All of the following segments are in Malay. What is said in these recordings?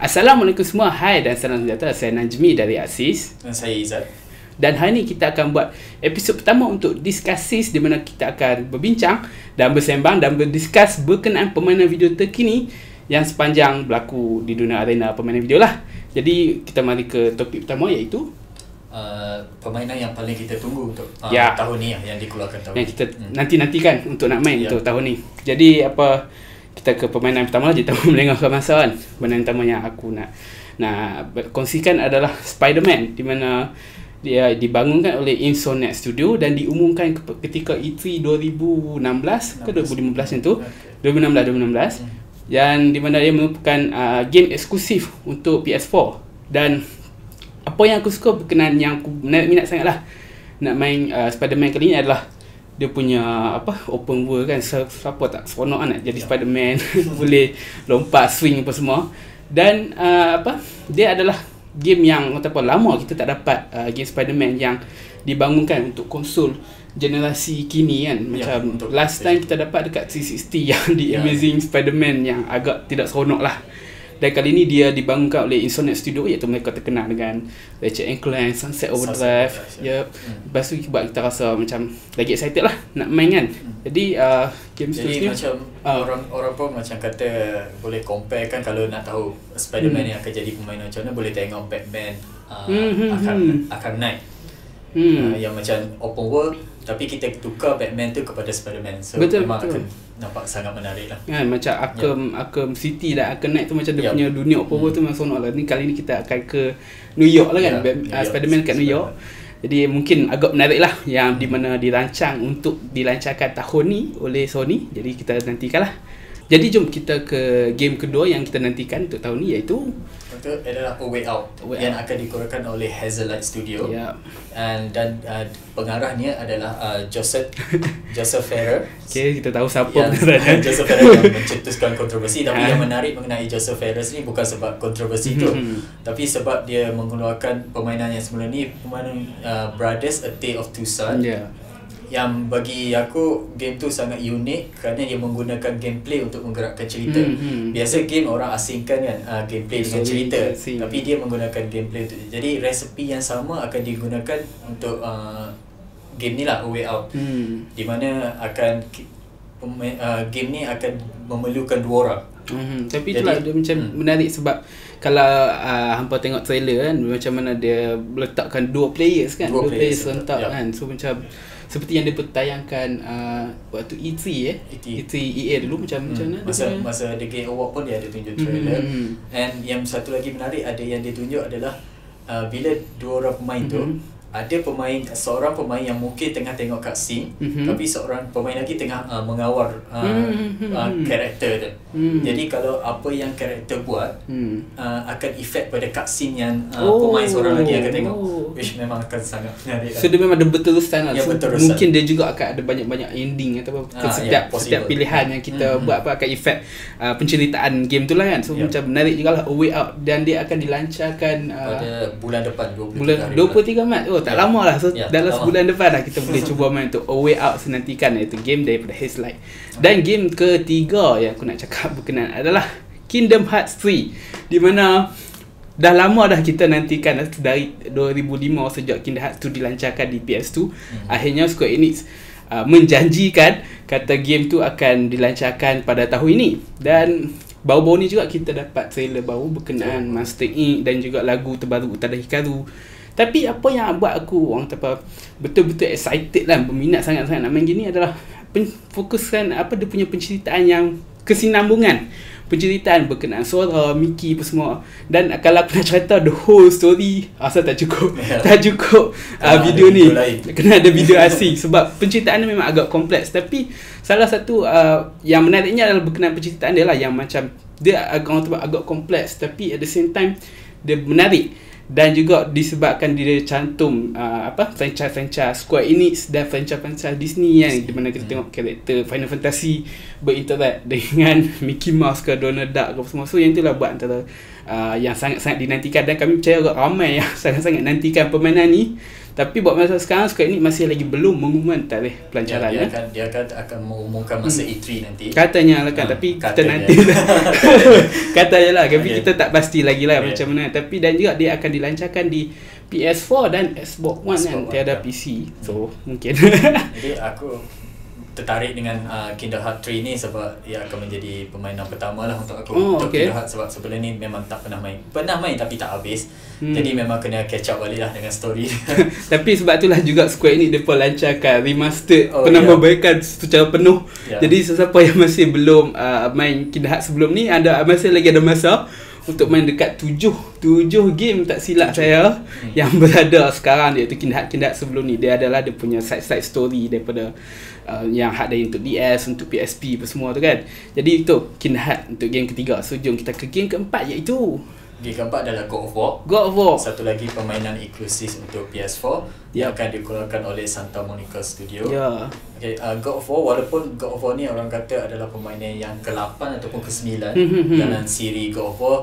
Assalamualaikum semua. Hai dan salam sejahtera. Saya Najmi dari Asis. Dan saya Izzat. Dan hari ini kita akan buat episod pertama untuk Discussis di mana kita akan berbincang dan bersembang dan berdiskus berkenaan permainan video terkini yang sepanjang berlaku di dunia arena permainan video lah. Jadi kita mari ke topik pertama iaitu Uh, permainan yang paling kita tunggu untuk uh, Ya. tahun ni lah, yang dikeluarkan tahun yang ni. kita Hmm. nanti-nantikan untuk nak main Ya. untuk tahun ni. Jadi apa kita ke permainan pertama je tanpa melengahkan masa kan. Permainan pertama yang aku nak nak kongsikan adalah Spider-Man di mana dia dibangunkan oleh Insomniac Studio dan diumumkan ke- ketika E E3 2016 ke 2015 macam tu. Okay. 2016 2016 Hmm. yang di mana dia merupakan uh, game eksklusif untuk PS4 dan apa yang aku suka berkenaan yang aku minat, minat sangat lah nak main uh, Spider-Man kali ni adalah dia punya apa open world kan. Si- siapa tak seronok kan nak jadi Ya. Spider-Man? Boleh lompat swing apa semua. Dan uh, apa dia adalah game yang ataupun lama kita tak dapat uh, game Spider-Man yang dibangunkan untuk konsol generasi kini kan. Ya, macam untuk last time kita dapat dekat 360 yang di Ya. Amazing Spider-Man yang agak tidak seronok lah dan kali ni dia dibangunkan oleh Insomniac Studio iaitu mereka terkenal dengan Ratchet and Clank, Sunset Overdrive. Ya. Yep. Hmm. Lepas tu buat kita rasa macam lagi excited lah nak main kan. Hmm. Jadi uh, game Jadi seterusnya macam Ah. orang orang pun macam kata boleh compare kan kalau nak tahu Spider-Man Hmm. yang akan jadi pemain macam mana boleh tengok Batman uh, Hmm, hmm, akan hmm. akan naik hmm. uh, yang macam open world tapi kita tukar Batman tu kepada Spider-Man. So Betul, memang betul. akan nampak sangat menarik lah. Kan macam Arkham Arkham City dan Arkham Knight tu macam dia Yup. punya dunia open world tu memang seronok lah. Ni kali ni kita akan ke New York lah kan. Ya, Bat- New uh, York. Spider-Man kat New York. Jadi mungkin agak menarik lah yang di mana dirancang untuk dilancarkan tahun ni oleh Sony. Jadi kita nantikan lah. Jadi jom kita ke game kedua yang kita nantikan untuk tahun ni iaitu Itu adalah A Way Out A Way yang Out. akan dikeluarkan oleh Hazelight Studio. ya And dan uh, pengarahnya adalah uh, Joseph Joseph Ferrer. Okay, kita tahu siapa yang pengarahnya. Joseph Ferrer yang mencetuskan kontroversi tapi Ah. yang menarik mengenai Joseph Ferrer ni bukan sebab kontroversi tu Mhm. tapi sebab dia mengeluarkan permainan yang semula ni permainan uh, Brothers A Tale of Two Sons Ya. Yang bagi aku game tu sangat unik kerana dia menggunakan gameplay untuk menggerakkan cerita. Hmm, hmm. Biasa game orang asingkan kan uh, gameplay dengan cerita asing. tapi dia menggunakan gameplay tu. Jadi resepi yang sama akan digunakan untuk uh, game ni lah A Way Out Hmm. di mana akan uh, game ni akan memerlukan dua orang. Hmm, tapi Jadi- itulah dia macam hmm. menarik sebab kalau uh, hampa tengok trailer kan macam mana dia letakkan dua players kan Dua dua, players, players, serentak ya. kan so macam seperti yang dia bertayangkan uh, waktu E3 eh E3. E3 EA dulu macam macam mana Hmm. Masa dia masa The Game Award pun dia ada tunjuk Hmm, trailer. hmm, hmm. And yang satu lagi menarik ada yang dia tunjuk adalah uh, bila dua orang pemain tu Mhm. Ada pemain seorang pemain yang mungkin tengah tengok cutscene Mhm. tapi seorang pemain lagi tengah uh, mengawal uh, Mhm, uh, mhm. karakter tu. Hmm. Jadi kalau apa yang karakter buat hmm. uh, akan efek pada cutscene yang uh, Oh. pemain seorang lagi akan tengok Oh. which memang akan sangat menarik lah. So dia memang ada berterusan lah. Ya, so, berterusan. Mungkin dia juga akan ada banyak-banyak ending atau Ah, setiap possible. setiap pilihan yang kita Hmm, buat apa akan efek uh, penceritaan game tu lah kan. So Ya. macam menarik juga lah A Way Out dan dia akan dilancarkan uh, pada bulan depan 23 bulan hari 23 Mac. Oh tak Ya. lama lah. So Ya, dalam lama. sebulan depan lah kita boleh cuba main untuk A Way Out senantikan iaitu game daripada Hazelight. Dan game ketiga yang aku nak cakap berkenaan adalah Kingdom Hearts 3 di mana dah lama dah kita nantikan dah dari 2005 sejak Kingdom Hearts 2 dilancarkan di PS2 Hmm. akhirnya Square Enix uh, menjanjikan kata game tu akan dilancarkan pada tahun ini dan baru-baru ni juga kita dapat trailer baru berkenaan. Master Ink dan juga lagu terbaru Utada Hikaru tapi apa yang buat aku orang apa betul-betul excited lah berminat sangat-sangat nak main gini adalah pen, fokuskan apa dia punya penceritaan yang kesinambungan. Penceritaan berkenaan suara, Mickey apa semua. Dan kalau aku nak cerita the whole story asal tak cukup. Ya. tak cukup uh, Kena video ni. video kena ada video asing. Sebab penceritaan dia memang agak kompleks. Tapi salah satu uh, yang menariknya adalah berkenaan penceritaan dia lah yang macam dia agak orang agak kompleks. Tapi at the same time dia menarik dan juga disebabkan dia cantum uh, apa franchise-franchise Square Enix dan franchise-franchise Disney yang di mana kita Hmm. tengok karakter Final Fantasy berinteract dengan Mickey Mouse ke Donald Duck ke semua. So yang itulah buat antara uh, yang sangat-sangat dinantikan. Dan kami percaya ramai yang sangat-sangat nantikan permainan ni Tapi buat masa sekarang Square Enix masih lagi belum mengumumkan tarikh Ya, pelancaran dia ya. akan dia akan akan mengumumkan masa E3 nanti. Katanya lah kan Ha, Tapi kita katanya. nanti lah Katanya lah Tapi Okay. kita tak pasti lagi lah Okay. Macam mana Tapi dan juga dia akan dilancarkan di PS4 dan Xbox One kan Xbox One, Tiada ya. PC So mungkin Jadi aku tertarik dengan uh, Kingdom Hearts 3 ni sebab ia akan menjadi permainan pertama lah untuk aku Oh, untuk okay. Kingdom Hearts sebab sebelum ni memang tak pernah main. Pernah main tapi tak habis. Hmm. Jadi memang kena catch up balik lah dengan story. Tapi sebab itulah juga Square Enix dia pun lancarkan remastered Oh, penambahbaikan secara penuh. Ya. Jadi sesiapa yang masih belum uh, main Kingdom Hearts sebelum ni anda masih lagi ada masa untuk main dekat tujuh tujuh game tak silap saya Hmm. yang berada sekarang Hearts Kingdom Hearts sebelum ni dia adalah dia punya side side story daripada uh, yang ada untuk DS untuk PSP apa semua tu kan. Jadi itu Hearts untuk game ketiga. So jom kita ke game keempat iaitu Game keempat adalah God of War. God of War. Satu lagi permainan eksklusif untuk PS4 yang akan dikeluarkan oleh Santa Monica Studio. Ya. Okay, uh, God of War walaupun God of War ni orang kata adalah permainan yang ke-8 ataupun ke-9 Hmm, hmm, hmm. dalam siri God of War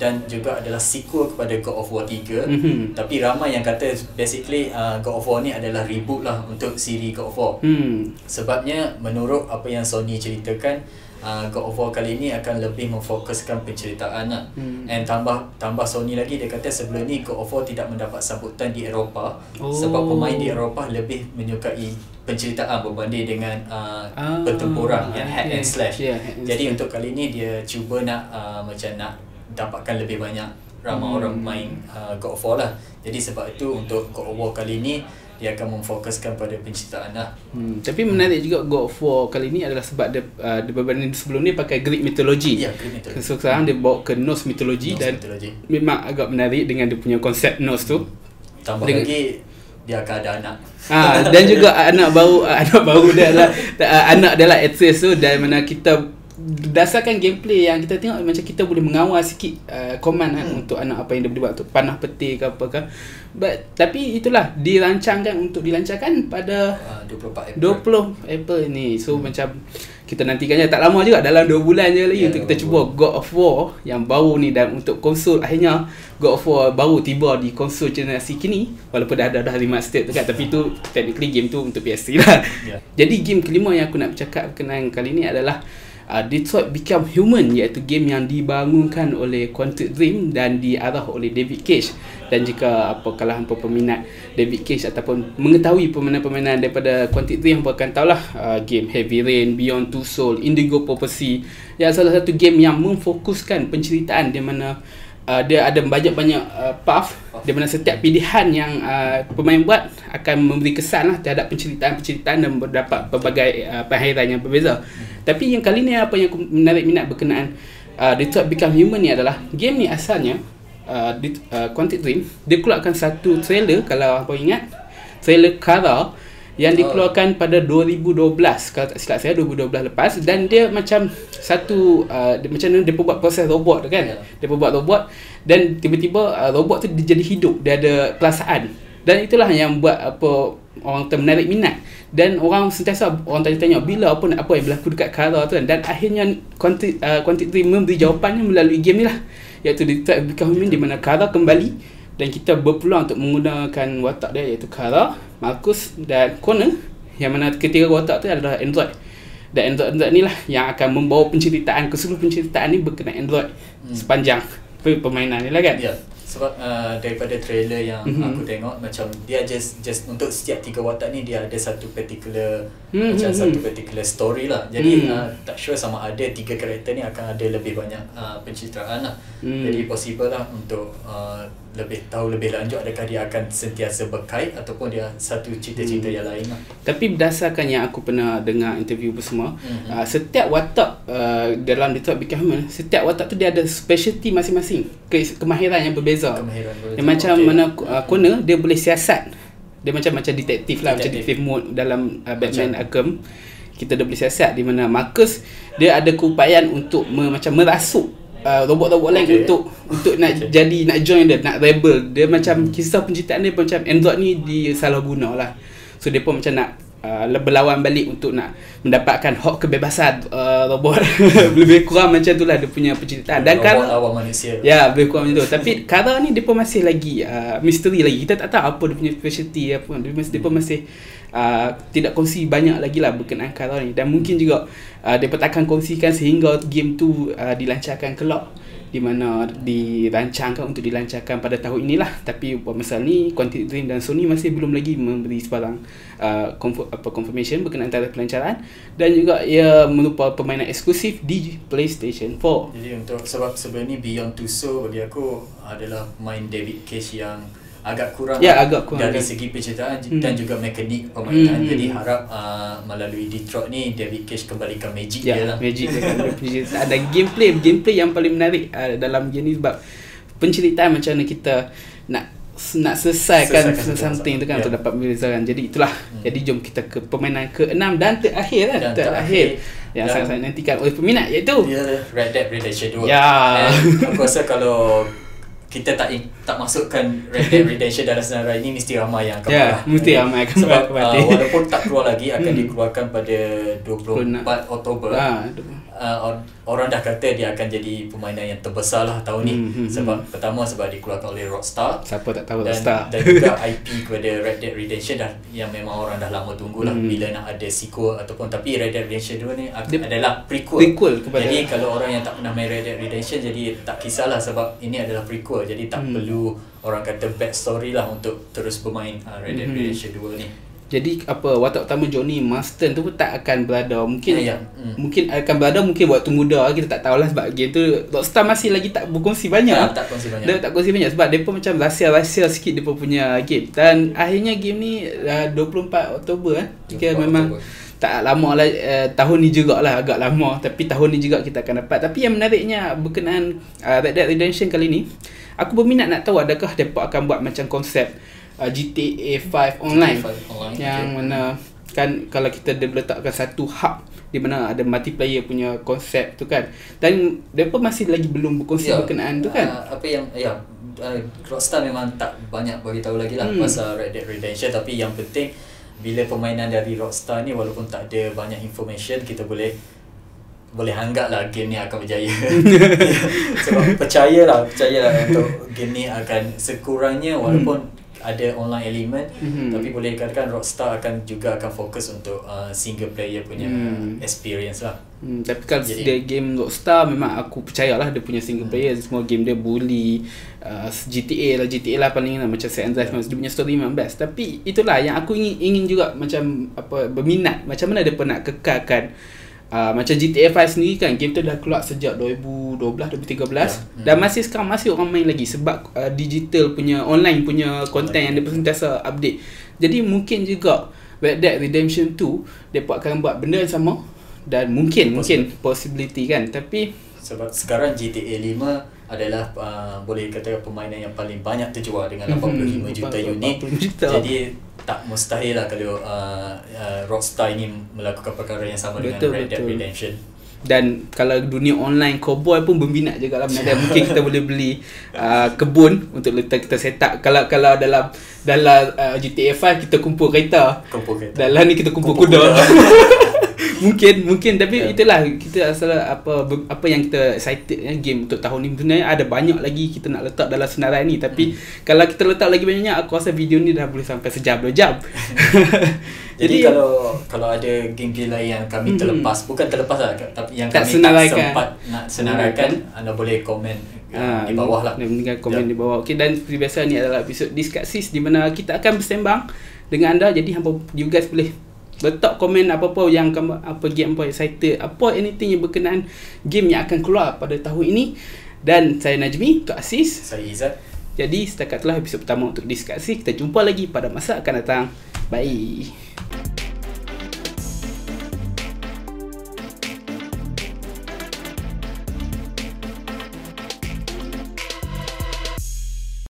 dan juga adalah sequel kepada God of War 3. Mhm. Tapi ramai yang kata basically uh, God of War ni adalah reboot lah untuk siri God of War. Hmm. Sebabnya menurut apa yang Sony ceritakan uh, God of War kali ni akan lebih memfokuskan penceritaan lah. Hmm. And tambah tambah Sony lagi dia kata sebelum ni God of War tidak mendapat sambutan di Eropah Oh. sebab pemain di Eropah lebih menyukai penceritaan berbanding dengan uh, Ah, pertempuran yang hack okay. and slash. Yeah, hack and Jadi slash. untuk kali ni dia cuba nak uh, macam nak dapatkan lebih banyak ramai Hmm. orang main uh, God of War lah. Jadi sebab itu untuk God of War kali ni dia akan memfokuskan pada penceritaan lah. Hmm, tapi menarik juga God of War kali ni adalah sebab dia, uh, dia berbanding sebelum ni pakai Greek mythology. Ya, Greek mythology. So sekarang dia bawa ke Norse mythology Norse dan mythology. memang agak menarik dengan dia punya konsep Norse tu. Tambah Dengan- lagi dia akan ada anak. Ha, dan juga anak baru anak baru dia lah uh, anak dia lah actress tu dan mana kita berdasarkan gameplay yang kita tengok macam kita boleh mengawal sikit uh, command kan untuk anak apa yang dia boleh buat untuk panah peti ke apa ke. But tapi itulah dirancangkan untuk dilancarkan pada Uh, 24 April. 20 April ni So hmm. macam Kita nantikannya Tak lama juga Dalam 2 bulan je lagi Ya, Untuk kita cuba God of War Yang baru ni Dan untuk konsol Akhirnya God of War baru tiba Di konsol generasi kini Walaupun dah ada dah remastered tu kan Tapi tu Technically game tu Untuk PS3 lah Ya. Jadi game kelima yang aku nak bercakap Berkenaan kali ni adalah uh, Detroit Become Human Iaitu game yang dibangunkan oleh Quantic Dream Dan diarah oleh David Cage Dan jika apa kalau hampa peminat David Cage Ataupun mengetahui permainan-permainan daripada Quantic Dream Hampa akan tahulah uh, Game Heavy Rain, Beyond Two Soul, Indigo Prophecy Yang salah satu game yang memfokuskan penceritaan Di mana uh, dia ada banyak-banyak uh, path di mana setiap pilihan yang uh, pemain buat akan memberi kesan lah terhadap penceritaan-penceritaan dan berdapat pelbagai uh, pengakhiran yang berbeza. Hmm. Tapi yang kali ni apa yang aku menarik minat berkenaan uh, Detroit Become Human ni adalah game ni asalnya uh, di, uh, Quantic Dream dia keluarkan satu trailer kalau apa ingat trailer Kara yang dikeluarkan pada 2012 kalau tak silap saya 2012 lepas. Dan dia macam satu uh, dia, macam mana dia buat proses robot tu kan? Ya. dia buat robot dan tiba-tiba uh, robot tu dia jadi hidup. Dia ada perasaan. Dan itulah yang buat apa orang tu menarik minat. Dan orang sentiasa orang tanya-tanya bila apa apa yang berlaku dekat Kara tu kan? Dan akhirnya Quantic, uh, Quantic Dream memberi jawapannya melalui game ni lah. Iaitu Detroit Become Human di mana Kara kembali dan kita berpeluang untuk menggunakan watak dia iaitu Kara, Marcus dan Connor. Yang mana ketiga watak tu adalah Android. Dan Android-Android ni lah yang akan membawa penceritaan keseluruh penceritaan ni berkenaan Android hmm. sepanjang pe- permainan ni lah kan? Ya. Sebab uh, daripada trailer yang Mhm. mm-hmm. aku tengok macam dia just just untuk setiap tiga watak ni dia ada satu particular Mhm, macam mhm. satu particular story lah. Jadi Mhm. uh, tak sure sama ada tiga karakter ni akan ada lebih banyak uh, penceritaan lah. Hmm. Jadi possible lah untuk uh, lebih tahu lebih lanjut adakah dia akan sentiasa berkait ataupun dia satu cerita-cerita Hmm. yang lain lah. Tapi berdasarkan yang aku pernah dengar interview bersama, Mhm. uh, setiap watak uh, dalam Detroit Become Human, setiap watak tu dia ada specialty masing-masing, ke- kemahiran yang berbeza. Kemahiran berbeza. Yang macam Okey. mana uh, Connor dia boleh siasat. Dia macam macam detektif lah, macam Detektif. detektif mode dalam uh, Batman Macam- Arkham. Kita dah boleh siasat di mana Marcus dia ada keupayaan untuk me, macam merasuk uh, robot-robot lain Okey. untuk untuk nak Okey. jadi nak join dia, nak rebel. Dia macam kisah penceritaan dia macam Android ni disalahguna lah. So dia pun macam nak uh, berlawan balik untuk nak mendapatkan hak kebebasan uh, robot. Lebih kurang macam itulah dia punya penceritaan. Dan Robot Kara lawan manusia. ya lebih kurang macam tu. Tapi Kara ni dia pun masih lagi uh, misteri lagi. Kita tak tahu apa dia punya specialty apa. Dia, masih, dia pun masih uh, tidak kongsi banyak lagi lah berkenaan Kara ni. Dan mungkin juga uh, dia takkan kongsikan sehingga game tu uh, dilancarkan kelak di mana dirancangkan untuk dilancarkan pada tahun inilah. Tapi buat masa ni Quantic Dream dan Sony masih belum lagi memberi sebarang uh, confirm, apa confirmation berkenaan tarikh pelancaran. Dan juga ia merupakan permainan eksklusif di PlayStation 4 Jadi untuk sebab sebenarnya Beyond Two Soul bagi aku adalah main David Cage yang agak kurang Ya, agak kurang dari agak. segi penceritaan Hmm. dan juga mekanik permainan. Hmm. Jadi harap uh, melalui Detroit ni David Cage kembalikan magic Ya, dia lah. magic dia kan ada gameplay, gameplay yang paling menarik uh, dalam game ni sebab penceritaan macam mana kita nak nak selesaikan Selesaikan something tu kan Ya. untuk dapat membezarkan. Jadi itulah. Hmm. Jadi jom kita ke permainan ke-6 dan terakhir lah. Dan terakhir. terakhir. yang sangat-sangat nantikan oleh peminat iaitu Dia Red Dead Redemption 2. Ya. And aku rasa kalau kita tak in- tak masukkan Red Dead Redemption dalam senarai ini mesti ramai yang akan Ya, marah. mesti ramai akan Sebab marah uh, walaupun tak keluar lagi akan Hmm. dikeluarkan pada 24 Oktober. Ah, uh, or- orang dah kata dia akan jadi permainan yang terbesar lah tahun ni Hmm, hmm, sebab hmm. pertama sebab dikeluarkan oleh Rockstar siapa tak tahu dan, Rockstar. dan juga IP kepada Red Dead Redemption dah yang memang orang dah lama tunggu lah Hmm. bila nak ada sequel ataupun tapi Red Dead Redemption 2 ni Dia- adalah prequel. prequel kepada- Jadi kalau orang yang tak pernah main Red Dead Redemption jadi tak kisahlah sebab ini adalah prequel jadi tak Hmm. perlu orang kata backstory lah untuk terus bermain uh, Red Dead Hmm. Redemption 2 ni. Jadi apa watak utama Johnny Marston tu pun tak akan berada mungkin Ya, ya. Hmm. mungkin akan berada mungkin waktu muda kita tak tahulah sebab game tu Rockstar masih lagi tak berkongsi banyak. Ah, tak kongsi banyak. Dia tak kongsi banyak sebab dia pun macam rahsia-rahsia sikit dia pun punya game dan akhirnya game ni uh, 24 Oktober eh. Jika 24 memang Oktober. tak lama lah uh, tahun ni jugalah agak lama tapi tahun ni juga kita akan dapat tapi yang menariknya berkenaan uh, Red Dead Redemption kali ni aku berminat nak tahu adakah mereka akan buat macam konsep uh, GTA 5 online GTA 5 online, yang okay. mana kan kalau kita dia letakkan satu hub di mana ada multiplayer punya konsep tu kan dan mereka masih lagi belum berkongsi Ya, berkenaan tu kan Uh, apa yang ya uh, Rockstar memang tak banyak bagi tahu lagi lah Hmm. hmm. pasal Red Dead Redemption tapi yang penting bila permainan dari Rockstar ni walaupun tak ada banyak information kita boleh boleh anggap lah game ni akan berjaya sebab percayalah percayalah untuk game ni akan sekurangnya walaupun ada online element Mhm. tapi boleh dikatakan Rockstar akan juga akan fokus untuk uh, single player punya Hmm. experience lah Hmm, tapi kalau Jadi- dia game Rockstar memang aku percayalah dia punya single Hmm. player semua game dia bully uh, GTA lah GTA lah paling lah macam San Andreas Ya. dia punya story memang best tapi itulah yang aku ingin ingin juga macam apa berminat macam mana dia pernah kekalkan uh, macam GTA 5 sendiri kan game tu dah keluar sejak 2012 2013 Ya. dan masih sekarang masih orang main lagi sebab uh, digital punya online punya content yang dia sentiasa update jadi mungkin juga Red Dead Redemption 2 dia akan buat benda yang sama dan mungkin mungkin possibility kan tapi Sebab sekarang GTA 5 adalah uh, boleh kata permainan yang paling banyak terjual dengan Mhm, 85 juta 85 unit. juta. Jadi tak mustahil lah kalau uh, uh, Rockstar ingin melakukan perkara yang sama Betul, dengan Red Dead. Redemption. dan kalau dunia online cowboy pun berminat juga lah dan mungkin kita boleh beli uh, kebun untuk letak kita set up kalau kalau dalam dalam uh, GTA 5 kita kumpul kereta Kumpul kereta. dalam ni kita kumpul, Kumpul kuda, kuda. mungkin mungkin tapi Ya. itulah kita asal apa apa yang kita excited ya, game untuk tahun ni sebenarnya ada banyak lagi kita nak letak dalam senarai ni tapi Hmm. kalau kita letak lagi banyaknya aku rasa video ni dah boleh sampai sejam dua jam Jadi, kalau kalau ada game-game lain yang kami Mhm. terlepas, bukan terlepas lah tapi yang Tak kami senaraikan. tak sempat nak senaraikan, Senaraikan. anda boleh komen Ah, uh, di bawah lah. Dan meninggal komen Ya. di bawah. Okey dan seperti biasa ni adalah episod Discussis di mana kita akan bersembang dengan anda jadi hampa you guys boleh letak komen apa-apa yang kamu apa game apa excited apa anything yang berkenaan game yang akan keluar pada tahun ini. Dan saya Najmi Tok Asis Saya Izzat. jadi setakat itulah episod pertama untuk Discussis kita jumpa lagi pada masa akan datang. Bye